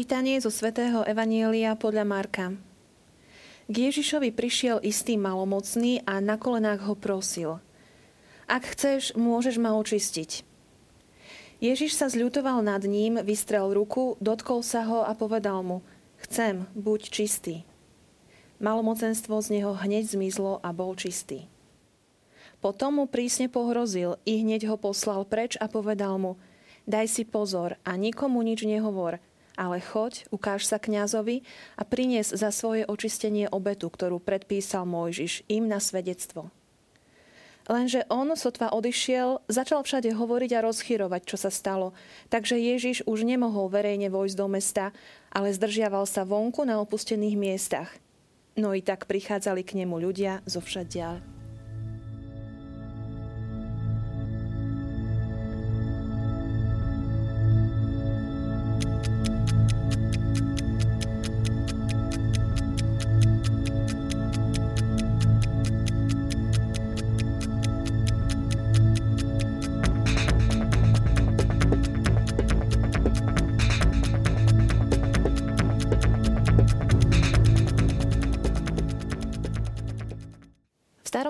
Čítanie zo svätého Evanielia podľa Marka. K Ježišovi prišiel istý malomocný a na kolenách ho prosil. Ak chceš, môžeš ma očistiť. Ježiš sa zľutoval nad ním, vystrel ruku, dotkol sa ho a povedal mu, chcem, buď čistý. Malomocenstvo z neho hneď zmizlo a bol čistý. Potom mu prísne pohrozil i hneď ho poslal preč a povedal mu, daj si pozor a nikomu nič nehovor – ale choď, ukáž sa kňazovi a prinies za svoje očistenie obetu, ktorú predpísal Mojžiš im na svedectvo. Lenže on, sotva odišiel, začal všade hovoriť a rozchyrovať, čo sa stalo. Takže Ježiš už nemohol verejne vojsť do mesta, ale zdržiaval sa vonku na opustených miestach. No i tak prichádzali k nemu ľudia zo všadiaľ.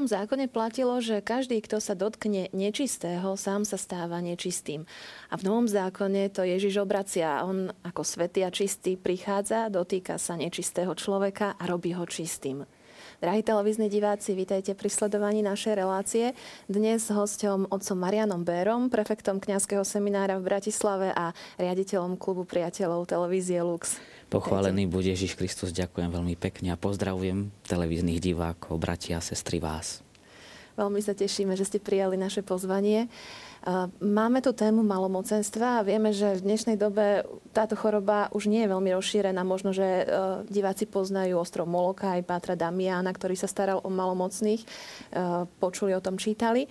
Starom zákone platilo, že každý, kto sa dotkne nečistého, sám sa stáva nečistým. A v novom zákone to Ježiš obracia. On ako svetý a čistý prichádza, dotýka sa nečistého človeka a robí ho čistým. Drahí televízni diváci, vítajte pri sledovaní našej relácie. Dnes s hosťom otcom Marianom Bérom, prefektom kňazského seminára v Bratislave a riaditeľom klubu priateľov televízie Lux. Pochválený bude Ježiš Kristus, ďakujem veľmi pekne a pozdravujem televíznych divákov, bratia a sestry vás. Veľmi sa tešíme, že ste prijali naše pozvanie. Máme tu tému malomocenstva a vieme, že v dnešnej dobe táto choroba už nie je veľmi rozšírená. Možno, že e, diváci poznajú ostrov Moloka aj Pátra Damiana, ktorý sa staral o malomocných. E, počuli o tom, čítali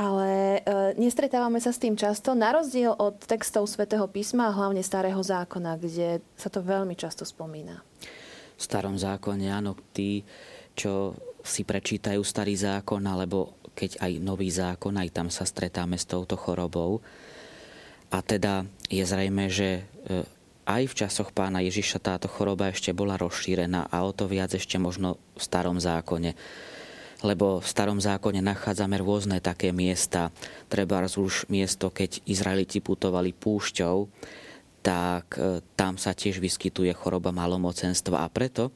ale e, nestretávame sa s tým často, na rozdiel od textov svätého písma a hlavne starého zákona, kde sa to veľmi často spomína. V starom zákone, áno, tí, čo si prečítajú starý zákon, alebo keď aj nový zákon, aj tam sa stretáme s touto chorobou. A teda je zrejme, že e, aj v časoch pána Ježiša táto choroba ešte bola rozšírená a o to viac ešte možno v starom zákone lebo v starom zákone nachádzame rôzne také miesta. Treba už miesto, keď Izraeliti putovali púšťou, tak e, tam sa tiež vyskytuje choroba malomocenstva a preto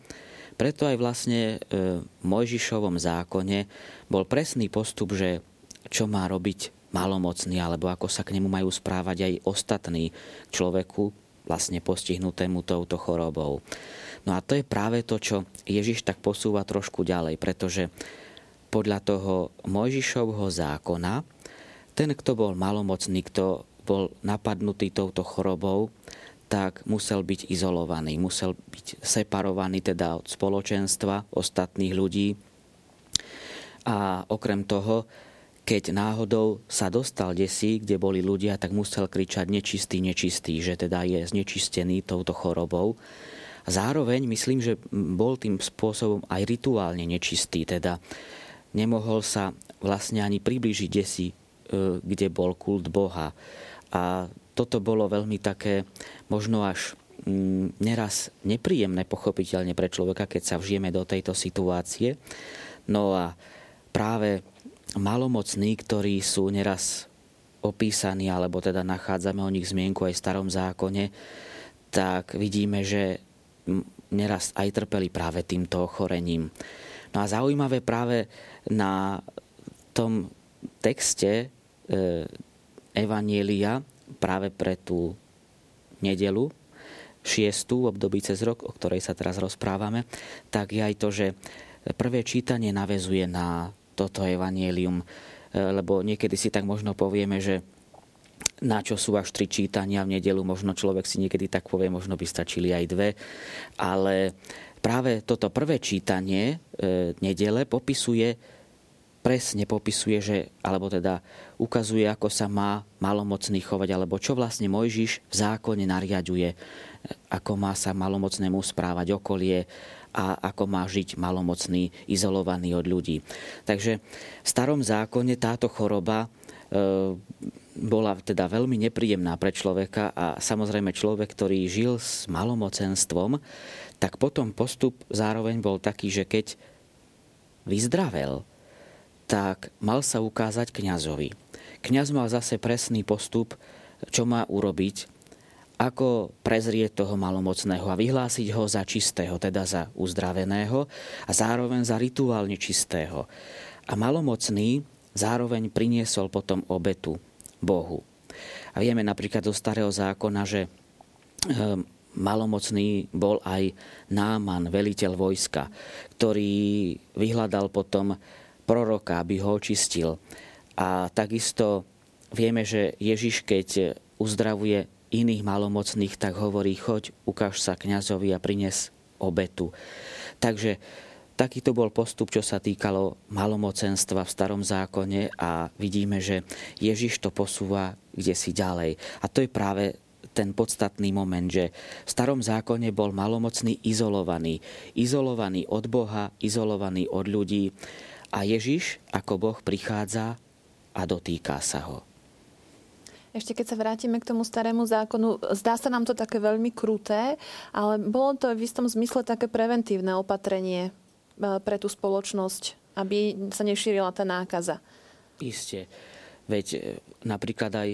preto aj vlastne e, v Mojžišovom zákone bol presný postup, že čo má robiť malomocný, alebo ako sa k nemu majú správať aj ostatní človeku, vlastne postihnutému touto chorobou. No a to je práve to, čo Ježiš tak posúva trošku ďalej, pretože podľa toho Mojžišovho zákona, ten, kto bol malomocný, kto bol napadnutý touto chorobou, tak musel byť izolovaný, musel byť separovaný teda od spoločenstva ostatných ľudí. A okrem toho, keď náhodou sa dostal desi, kde boli ľudia, tak musel kričať nečistý, nečistý, že teda je znečistený touto chorobou. Zároveň myslím, že bol tým spôsobom aj rituálne nečistý, teda nemohol sa vlastne ani priblížiť desi, e, kde bol kult Boha. A toto bolo veľmi také, možno až mm, neraz nepríjemné pochopiteľne pre človeka, keď sa vžijeme do tejto situácie. No a práve malomocní, ktorí sú neraz opísaní, alebo teda nachádzame o nich zmienku aj v starom zákone, tak vidíme, že neraz aj trpeli práve týmto ochorením. No a zaujímavé práve na tom texte e, Evanielia práve pre tú nedelu, šiestu v období cez rok, o ktorej sa teraz rozprávame, tak je aj to, že prvé čítanie navezuje na toto evanielium, e, lebo niekedy si tak možno povieme, že na čo sú až tri čítania v nedelu, možno človek si niekedy tak povie, možno by stačili aj dve, ale práve toto prvé čítanie e, nedele popisuje, presne popisuje, že, alebo teda ukazuje, ako sa má malomocný chovať, alebo čo vlastne Mojžiš v zákone nariaduje, ako má sa malomocnému správať okolie a ako má žiť malomocný, izolovaný od ľudí. Takže v starom zákone táto choroba e, bola teda veľmi nepríjemná pre človeka a samozrejme človek, ktorý žil s malomocenstvom, tak potom postup zároveň bol taký, že keď vyzdravel, tak mal sa ukázať kňazovi. Kňaz mal zase presný postup, čo má urobiť, ako prezrieť toho malomocného a vyhlásiť ho za čistého, teda za uzdraveného a zároveň za rituálne čistého. A malomocný zároveň priniesol potom obetu Bohu. A vieme napríklad zo starého zákona, že ehm, malomocný bol aj Náman, veliteľ vojska, ktorý vyhľadal potom proroka, aby ho očistil. A takisto vieme, že Ježiš, keď uzdravuje iných malomocných, tak hovorí, choď, ukáž sa kňazovi a prines obetu. Takže Takýto bol postup, čo sa týkalo malomocenstva v starom zákone a vidíme, že Ježiš to posúva kde si ďalej. A to je práve ten podstatný moment, že v starom zákone bol malomocný izolovaný. Izolovaný od Boha, izolovaný od ľudí. A Ježiš ako Boh prichádza a dotýka sa ho. Ešte keď sa vrátime k tomu starému zákonu, zdá sa nám to také veľmi kruté, ale bolo to v istom zmysle také preventívne opatrenie E, pre tú spoločnosť, aby sa nešírila tá nákaza. Isté. Veď e, napríklad aj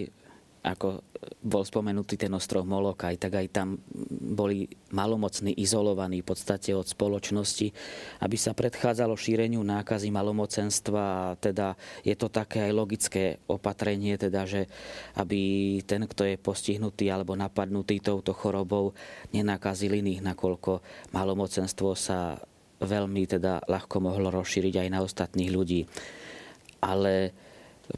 ako bol spomenutý ten ostrov Molokaj, tak aj tam boli malomocní izolovaní v podstate od spoločnosti, aby sa predchádzalo šíreniu nákazy malomocenstva teda je to také aj logické opatrenie, teda, že aby ten, kto je postihnutý alebo napadnutý touto chorobou, nenakazil iných, nakoľko malomocenstvo sa veľmi teda ľahko mohlo rozšíriť aj na ostatných ľudí. Ale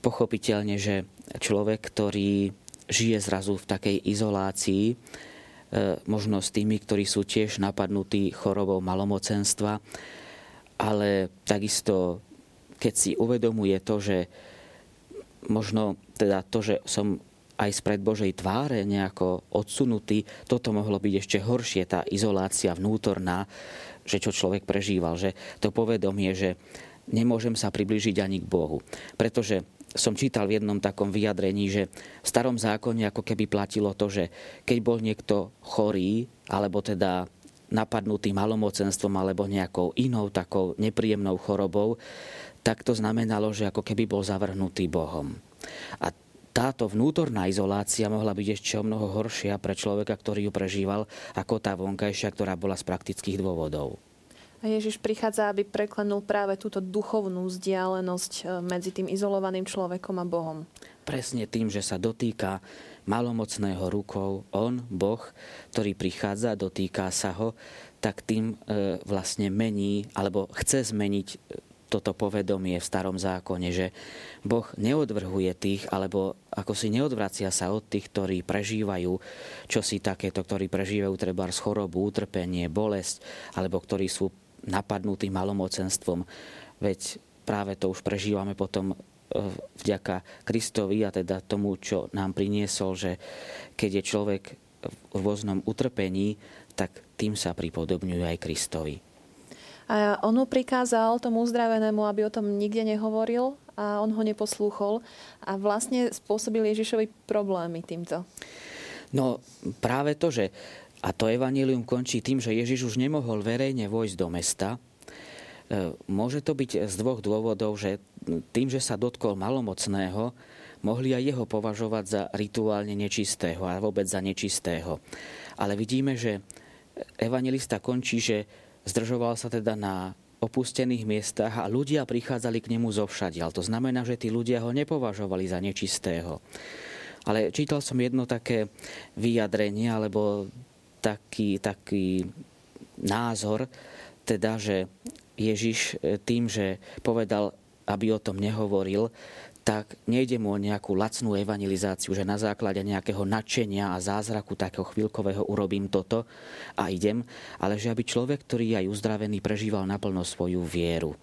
pochopiteľne, že človek, ktorý žije zrazu v takej izolácii, e, možno s tými, ktorí sú tiež napadnutí chorobou malomocenstva, ale takisto, keď si uvedomuje to, že možno teda to, že som aj spred Božej tváre nejako odsunutý, toto mohlo byť ešte horšie, tá izolácia vnútorná, že čo človek prežíval, že to povedomie, že nemôžem sa priblížiť ani k Bohu. Pretože som čítal v jednom takom vyjadrení, že v starom zákone ako keby platilo to, že keď bol niekto chorý, alebo teda napadnutý malomocenstvom alebo nejakou inou takou nepríjemnou chorobou, tak to znamenalo, že ako keby bol zavrhnutý Bohom. A táto vnútorná izolácia mohla byť ešte o mnoho horšia pre človeka, ktorý ju prežíval, ako tá vonkajšia, ktorá bola z praktických dôvodov. Ježiš prichádza, aby preklenul práve túto duchovnú vzdialenosť e, medzi tým izolovaným človekom a Bohom. Presne tým, že sa dotýka malomocného rukou, on, Boh, ktorý prichádza, dotýka sa ho, tak tým e, vlastne mení, alebo chce zmeniť e, toto povedomie v starom zákone, že Boh neodvrhuje tých, alebo ako si neodvracia sa od tých, ktorí prežívajú čo si takéto, ktorí prežívajú treba chorobu, utrpenie, bolesť, alebo ktorí sú napadnutí malomocenstvom. Veď práve to už prežívame potom e, vďaka Kristovi a teda tomu, čo nám priniesol, že keď je človek v rôznom utrpení, tak tým sa pripodobňuje aj Kristovi. A on mu prikázal tomu uzdravenému, aby o tom nikde nehovoril a on ho neposlúchol a vlastne spôsobil Ježišovi problémy týmto. No práve to, že a to evanílium končí tým, že Ježiš už nemohol verejne vojsť do mesta, e, môže to byť z dvoch dôvodov, že tým, že sa dotkol malomocného, mohli aj jeho považovať za rituálne nečistého a vôbec za nečistého. Ale vidíme, že evangelista končí, že Zdržoval sa teda na opustených miestach a ľudia prichádzali k nemu zo všadiaľ. To znamená, že tí ľudia ho nepovažovali za nečistého. Ale čítal som jedno také vyjadrenie, alebo taký, taký názor, teda, že Ježiš tým, že povedal, aby o tom nehovoril, tak nejde mu o nejakú lacnú evangelizáciu, že na základe nejakého nadšenia a zázraku takého chvíľkového urobím toto a idem, ale že aby človek, ktorý je aj uzdravený, prežíval naplno svoju vieru.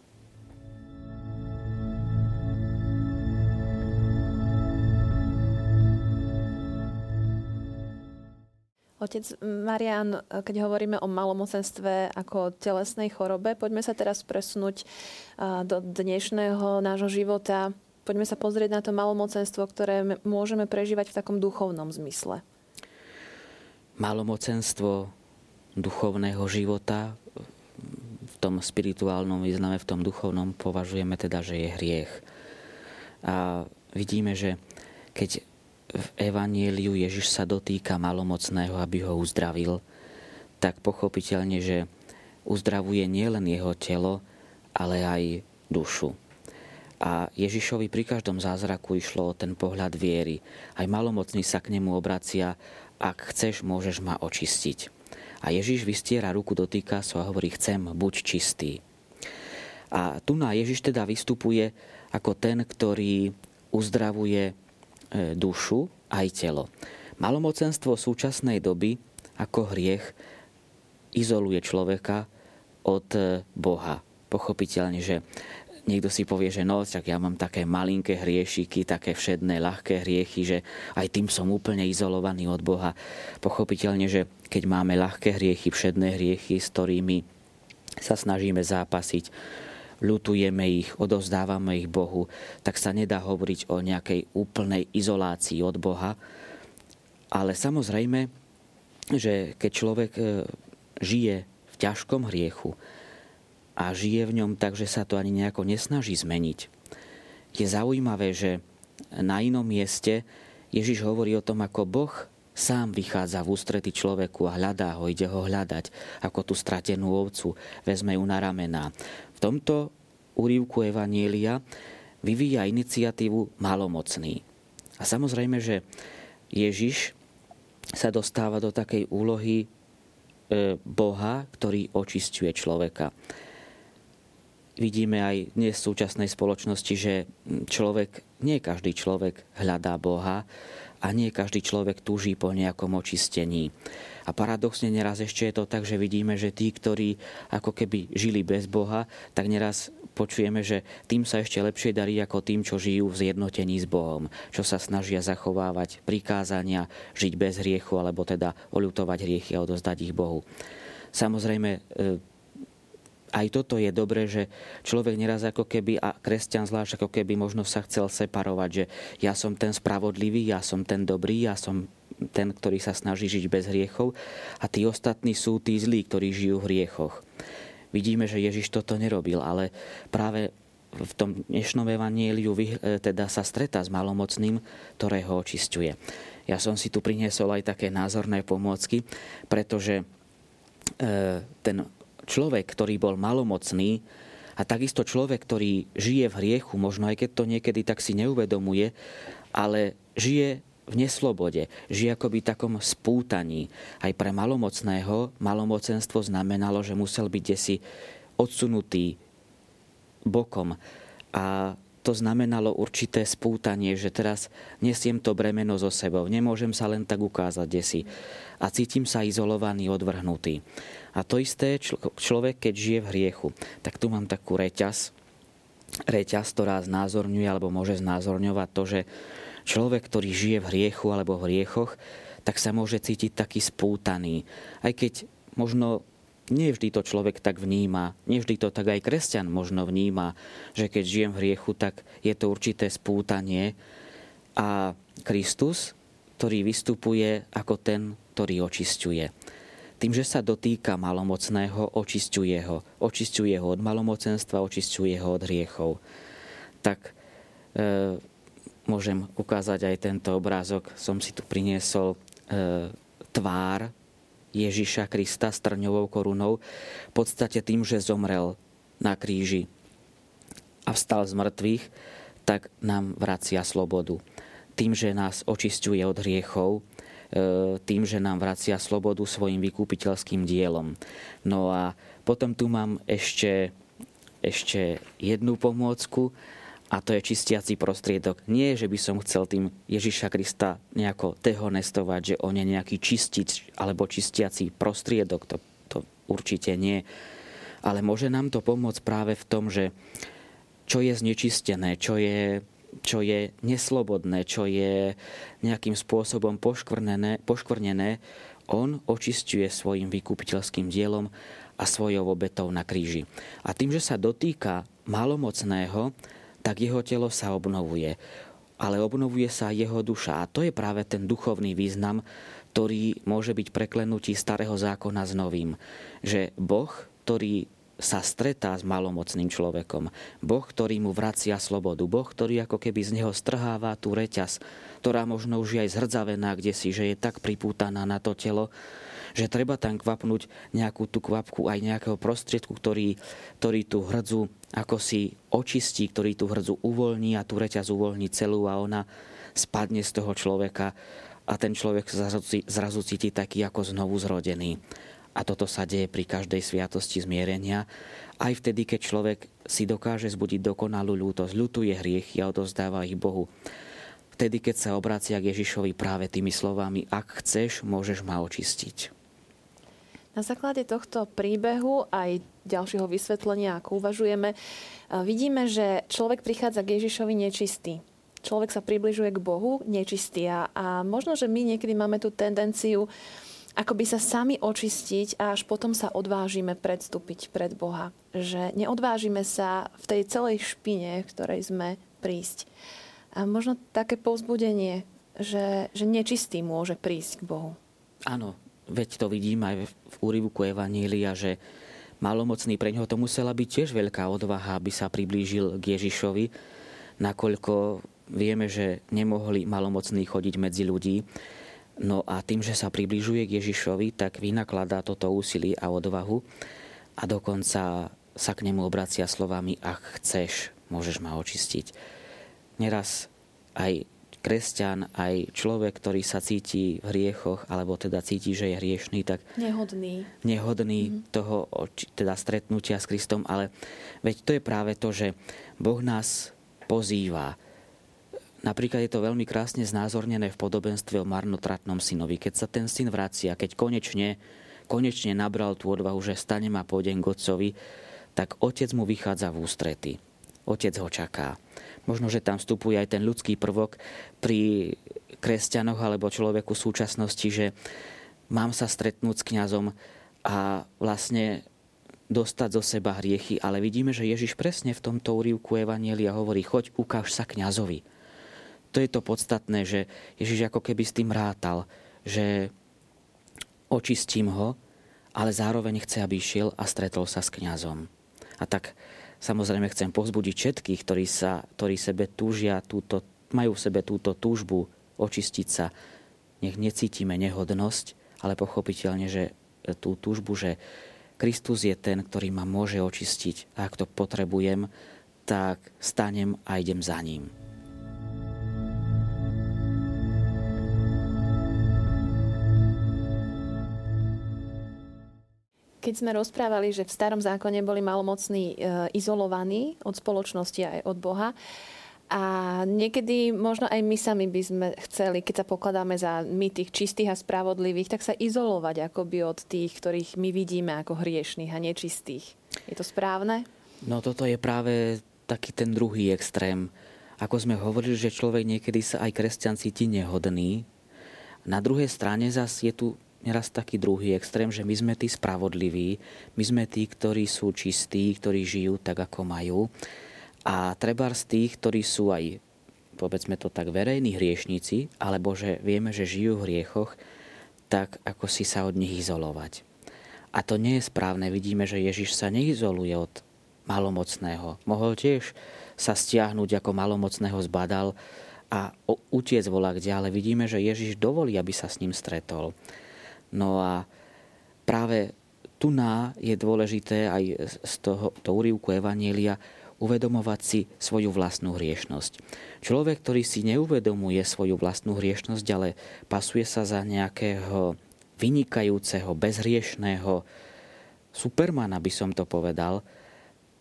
Otec Marian, keď hovoríme o malomocenstve ako telesnej chorobe, poďme sa teraz presunúť do dnešného nášho života Poďme sa pozrieť na to malomocenstvo, ktoré môžeme prežívať v takom duchovnom zmysle. Malomocenstvo duchovného života v tom spirituálnom význame, v tom duchovnom považujeme teda, že je hriech. A vidíme, že keď v Evanieliu Ježiš sa dotýka malomocného, aby ho uzdravil, tak pochopiteľne, že uzdravuje nielen jeho telo, ale aj dušu. A Ježišovi pri každom zázraku išlo o ten pohľad viery. Aj malomocný sa k nemu obracia, ak chceš, môžeš ma očistiť. A Ježiš vystiera ruku, dotýka sa a hovorí, chcem, buď čistý. A tu na Ježiš teda vystupuje ako ten, ktorý uzdravuje dušu aj telo. Malomocenstvo súčasnej doby ako hriech izoluje človeka od e, Boha. Pochopiteľne, že niekto si povie, že no, tak ja mám také malinké hriešiky, také všedné, ľahké hriechy, že aj tým som úplne izolovaný od Boha. Pochopiteľne, že keď máme ľahké hriechy, všedné hriechy, s ktorými sa snažíme zápasiť, ľutujeme ich, odovzdávame ich Bohu, tak sa nedá hovoriť o nejakej úplnej izolácii od Boha. Ale samozrejme, že keď človek e, žije v ťažkom hriechu, a žije v ňom tak, že sa to ani nejako nesnaží zmeniť. Je zaujímavé, že na inom mieste Ježiš hovorí o tom, ako Boh sám vychádza v ústrety človeku a hľadá ho, ide ho hľadať, ako tú stratenú ovcu, vezme ju na ramená. V tomto úrivku Evanielia vyvíja iniciatívu malomocný. A samozrejme, že Ježiš sa dostáva do takej úlohy e, Boha, ktorý očistuje človeka vidíme aj dnes v súčasnej spoločnosti, že človek, nie každý človek hľadá Boha a nie každý človek túží po nejakom očistení. A paradoxne neraz ešte je to tak, že vidíme, že tí, ktorí ako keby žili bez Boha, tak neraz počujeme, že tým sa ešte lepšie darí ako tým, čo žijú v zjednotení s Bohom, čo sa snažia zachovávať prikázania, žiť bez hriechu, alebo teda oľutovať hriechy a odozdať ich Bohu. Samozrejme, e, aj toto je dobré, že človek neraz ako keby, a kresťan zvlášť ako keby možno sa chcel separovať, že ja som ten spravodlivý, ja som ten dobrý, ja som ten, ktorý sa snaží žiť bez hriechov a tí ostatní sú tí zlí, ktorí žijú v hriechoch. Vidíme, že Ježiš toto nerobil, ale práve v tom dnešnom evanieliu e, teda sa stretá s malomocným, ktoré ho očistuje. Ja som si tu priniesol aj také názorné pomôcky, pretože e, ten človek, ktorý bol malomocný a takisto človek, ktorý žije v hriechu, možno aj keď to niekedy tak si neuvedomuje, ale žije v neslobode, žije akoby takom spútaní. Aj pre malomocného malomocenstvo znamenalo, že musel byť desi odsunutý bokom. A to znamenalo určité spútanie, že teraz nesiem to bremeno so sebou, nemôžem sa len tak ukázať desi. A cítim sa izolovaný, odvrhnutý. A to isté človek, keď žije v hriechu. Tak tu mám takú reťaz, reťaz, ktorá znázorňuje alebo môže znázorňovať to, že človek, ktorý žije v hriechu alebo v hriechoch, tak sa môže cítiť taký spútaný. Aj keď možno nie vždy to človek tak vníma, nie vždy to tak aj kresťan možno vníma, že keď žijem v hriechu, tak je to určité spútanie. A Kristus, ktorý vystupuje ako ten, ktorý očisťuje tým, že sa dotýka malomocného, očisťuje ho. Očisťuje ho od malomocenstva, očisťuje ho od hriechov. Tak e, môžem ukázať aj tento obrázok. Som si tu priniesol e, tvár Ježiša Krista s trňovou korunou. V podstate tým, že zomrel na kríži a vstal z mŕtvych, tak nám vracia slobodu. Tým, že nás očisťuje od hriechov, E, tým, že nám vracia slobodu svojim vykúpiteľským dielom. No a potom tu mám ešte, ešte jednu pomôcku a to je čistiaci prostriedok. Nie, že by som chcel tým Ježiša Krista nejako dehonestovať, že on je nejaký čistič alebo čistiaci prostriedok. To, to určite nie. Ale môže nám to pomôcť práve v tom, že čo je znečistené, čo je čo je neslobodné, čo je nejakým spôsobom poškvrnené, poškvrnené, on očistuje svojim vykúpiteľským dielom a svojou obetou na kríži. A tým, že sa dotýka malomocného, tak jeho telo sa obnovuje. Ale obnovuje sa jeho duša. A to je práve ten duchovný význam, ktorý môže byť preklenutí starého zákona s novým. Že Boh, ktorý sa stretá s malomocným človekom. Boh, ktorý mu vracia slobodu. Boh, ktorý ako keby z neho strháva tú reťaz, ktorá možno už je aj zhrdzavená kde si, že je tak pripútaná na to telo, že treba tam kvapnúť nejakú tú kvapku aj nejakého prostriedku, ktorý, ktorý tú hrdzu ako si očistí, ktorý tú hrdzu uvoľní a tú reťaz uvoľní celú a ona spadne z toho človeka a ten človek zrazu, zrazu cíti taký ako znovu zrodený. A toto sa deje pri každej sviatosti zmierenia. Aj vtedy, keď človek si dokáže zbudiť dokonalú ľútosť, ľutuje hriechy a odozdáva ich Bohu. Vtedy, keď sa obracia k Ježišovi práve tými slovami, ak chceš, môžeš ma očistiť. Na základe tohto príbehu aj ďalšieho vysvetlenia, ako uvažujeme, vidíme, že človek prichádza k Ježišovi nečistý. Človek sa približuje k Bohu nečistý a, a možno, že my niekedy máme tú tendenciu akoby sa sami očistiť a až potom sa odvážime predstúpiť pred Boha. Že neodvážime sa v tej celej špine, v ktorej sme prísť. A možno také povzbudenie, že, že nečistý môže prísť k Bohu. Áno, veď to vidím aj v úryvku Evanília, že malomocný pre neho to musela byť tiež veľká odvaha, aby sa priblížil k Ježišovi, nakoľko vieme, že nemohli malomocní chodiť medzi ľudí No a tým, že sa približuje k Ježišovi, tak vynakladá toto úsilie a odvahu a dokonca sa k nemu obracia slovami, ak chceš, môžeš ma očistiť. Neraz aj kresťan, aj človek, ktorý sa cíti v hriechoch, alebo teda cíti, že je hriešný, tak nehodný, nehodný mm-hmm. toho teda stretnutia s Kristom, ale veď to je práve to, že Boh nás pozýva, Napríklad je to veľmi krásne znázornené v podobenstve o marnotratnom synovi. Keď sa ten syn vracia, keď konečne, konečne nabral tú odvahu, že stanem a pôjdem k otcovi, tak otec mu vychádza v ústrety. Otec ho čaká. Možno, že tam vstupuje aj ten ľudský prvok pri kresťanoch alebo človeku súčasnosti, že mám sa stretnúť s kňazom a vlastne dostať zo seba hriechy, ale vidíme, že Ježiš presne v tomto úrivku Evanielia hovorí, choď, ukáž sa kňazovi to je to podstatné, že Ježiš ako keby s tým rátal, že očistím ho, ale zároveň chce, aby išiel a stretol sa s kňazom. A tak samozrejme chcem povzbudiť všetkých, ktorí, sa, ktorí sebe túžia, túto, majú v sebe túto túžbu očistiť sa. Nech necítime nehodnosť, ale pochopiteľne, že tú túžbu, že Kristus je ten, ktorý ma môže očistiť a ak to potrebujem, tak stanem a idem za ním. Keď sme rozprávali, že v starom zákone boli malomocní e, izolovaní od spoločnosti aj od Boha, a niekedy možno aj my sami by sme chceli, keď sa pokladáme za my tých čistých a spravodlivých, tak sa izolovať akoby od tých, ktorých my vidíme ako hriešných a nečistých. Je to správne? No toto je práve taký ten druhý extrém. Ako sme hovorili, že človek niekedy sa aj kresťan cíti nehodný. Na druhej strane zase je tu neraz taký druhý extrém, že my sme tí spravodliví, my sme tí, ktorí sú čistí, ktorí žijú tak, ako majú. A treba z tých, ktorí sú aj, povedzme to tak, verejní hriešníci, alebo že vieme, že žijú v hriechoch, tak ako si sa od nich izolovať. A to nie je správne. Vidíme, že Ježiš sa neizoluje od malomocného. Mohol tiež sa stiahnuť ako malomocného zbadal a utiec volá kde, ale vidíme, že Ježiš dovolí, aby sa s ním stretol. No a práve tu ná je dôležité aj z toho to úrivku Evanielia uvedomovať si svoju vlastnú hriešnosť. Človek, ktorý si neuvedomuje svoju vlastnú hriešnosť, ale pasuje sa za nejakého vynikajúceho, bezhriešného supermana, by som to povedal,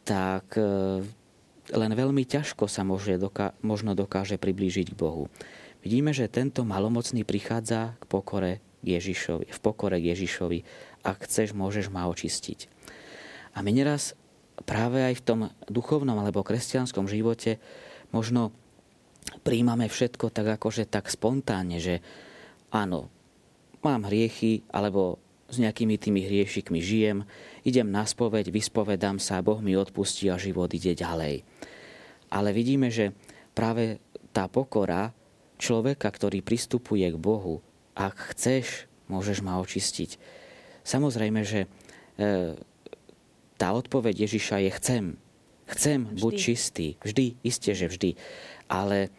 tak e, len veľmi ťažko sa môže, možno dokáže priblížiť k Bohu. Vidíme, že tento malomocný prichádza k pokore Ježišovi, v pokore k Ježišovi. Ak chceš, môžeš ma očistiť. A my neraz práve aj v tom duchovnom alebo kresťanskom živote možno príjmame všetko tak akože tak spontánne, že áno, mám hriechy, alebo s nejakými tými hriešikmi žijem, idem na spoveď, vyspovedám sa, Boh mi odpustí a život ide ďalej. Ale vidíme, že práve tá pokora človeka, ktorý pristupuje k Bohu, ak chceš, môžeš ma očistiť. Samozrejme, že e, tá odpoveď Ježiša je chcem. Chcem, vždy. buď čistý. Vždy, isté, že vždy. Ale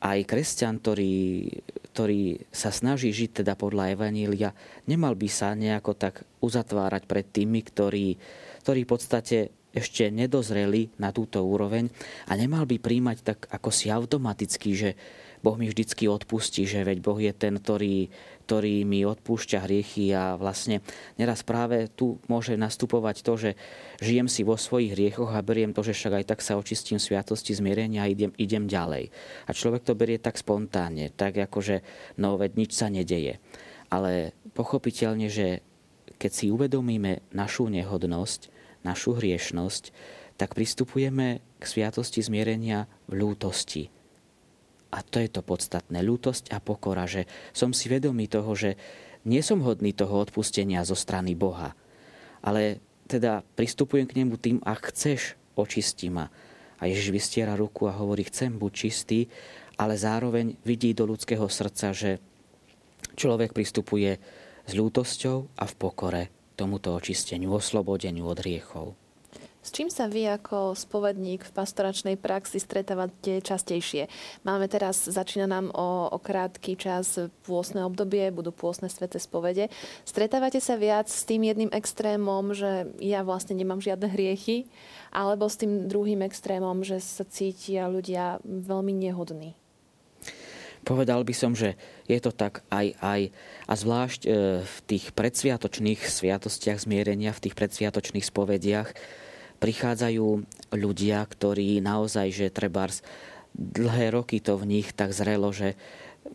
aj kresťan, ktorý, ktorý sa snaží žiť teda podľa Evanília, nemal by sa nejako tak uzatvárať pred tými, ktorí, ktorí v podstate ešte nedozreli na túto úroveň a nemal by príjmať tak ako si automaticky, že Boh mi vždycky odpustí, že veď Boh je ten, ktorý, ktorý mi odpúšťa hriechy a vlastne neraz práve tu môže nastupovať to, že žijem si vo svojich hriechoch a beriem to, že však aj tak sa očistím sviatosti zmierenia a idem, idem ďalej. A človek to berie tak spontánne, tak ako že no veď nič sa nedeje. Ale pochopiteľne, že keď si uvedomíme našu nehodnosť, našu hriešnosť, tak pristupujeme k sviatosti zmierenia v lútosti, a to je to podstatné. Ľútosť a pokora, že som si vedomý toho, že nie som hodný toho odpustenia zo strany Boha. Ale teda pristupujem k nemu tým, ak chceš, očisti ma. A Ježiš vystiera ruku a hovorí, chcem buď čistý, ale zároveň vidí do ľudského srdca, že človek pristupuje s ľútosťou a v pokore tomuto očisteniu, oslobodeniu od hriechov. S čím sa vy ako spovedník v pastoračnej praxi stretávate častejšie? Máme teraz, začína nám o, o krátky čas pôsne obdobie, budú pôsne svete spovede. Stretávate sa viac s tým jedným extrémom, že ja vlastne nemám žiadne hriechy, alebo s tým druhým extrémom, že sa cítia ľudia veľmi nehodní? Povedal by som, že je to tak aj aj. A zvlášť e, v tých predsviatočných sviatostiach zmierenia, v tých predsviatočných spovediach, prichádzajú ľudia, ktorí naozaj, že trebárs dlhé roky to v nich tak zrelo, že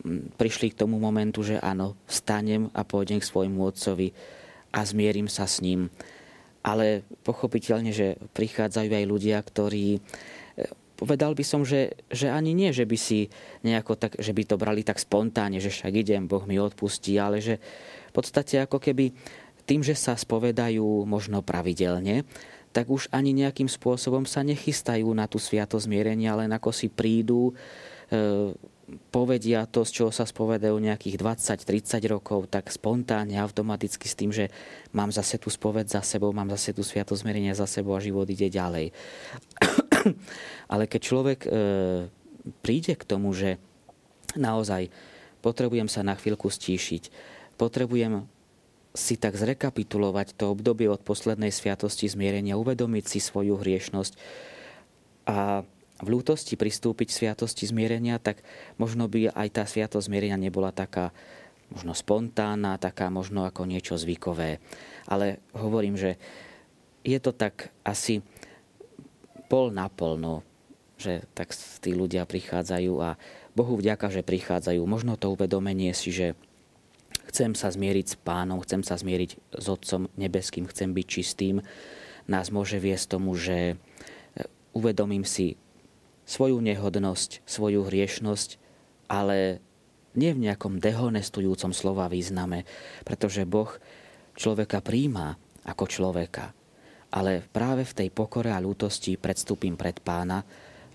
mm, prišli k tomu momentu, že áno, stanem a pôjdem k svojmu otcovi a zmierim sa s ním. Ale pochopiteľne, že prichádzajú aj ľudia, ktorí e, povedal by som, že, že ani nie, že by si nejako tak, že by to brali tak spontánne, že však idem, Boh mi odpustí, ale že v podstate ako keby tým, že sa spovedajú možno pravidelne, tak už ani nejakým spôsobom sa nechystajú na tú sviatosť zmierenia, len ako si prídu, e, povedia to, z čoho sa spovedajú nejakých 20-30 rokov, tak spontánne, automaticky s tým, že mám zase tú spoved za sebou, mám zase tú sviatosť zmierenia za sebou a život ide ďalej. Ale keď človek e, príde k tomu, že naozaj potrebujem sa na chvíľku stíšiť, potrebujem si tak zrekapitulovať to obdobie od poslednej sviatosti zmierenia, uvedomiť si svoju hriešnosť a v lútosti pristúpiť sviatosti zmierenia, tak možno by aj tá sviatosť zmierenia nebola taká možno spontánna, taká možno ako niečo zvykové. Ale hovorím, že je to tak asi pol na pol, no, že tak tí ľudia prichádzajú a Bohu vďaka, že prichádzajú. Možno to uvedomenie si, že Chcem sa zmieriť s pánom, chcem sa zmieriť s Otcom nebeským, chcem byť čistým. Nás môže viesť tomu, že e, uvedomím si svoju nehodnosť, svoju hriešnosť, ale nie v nejakom dehonestujúcom slova význame, pretože Boh človeka príjma ako človeka. Ale práve v tej pokore a lútosti predstúpim pred pána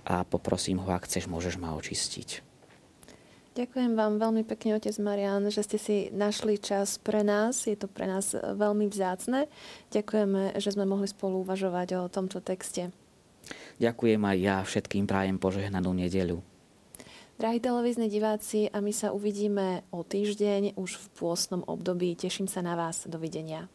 a poprosím ho, ak chceš, môžeš ma očistiť. Ďakujem vám veľmi pekne, otec Marian, že ste si našli čas pre nás. Je to pre nás veľmi vzácne. Ďakujeme, že sme mohli spolu uvažovať o tomto texte. Ďakujem aj ja všetkým prajem požehnanú nedeľu. Drahí televízni diváci, a my sa uvidíme o týždeň už v pôstnom období. Teším sa na vás. Dovidenia.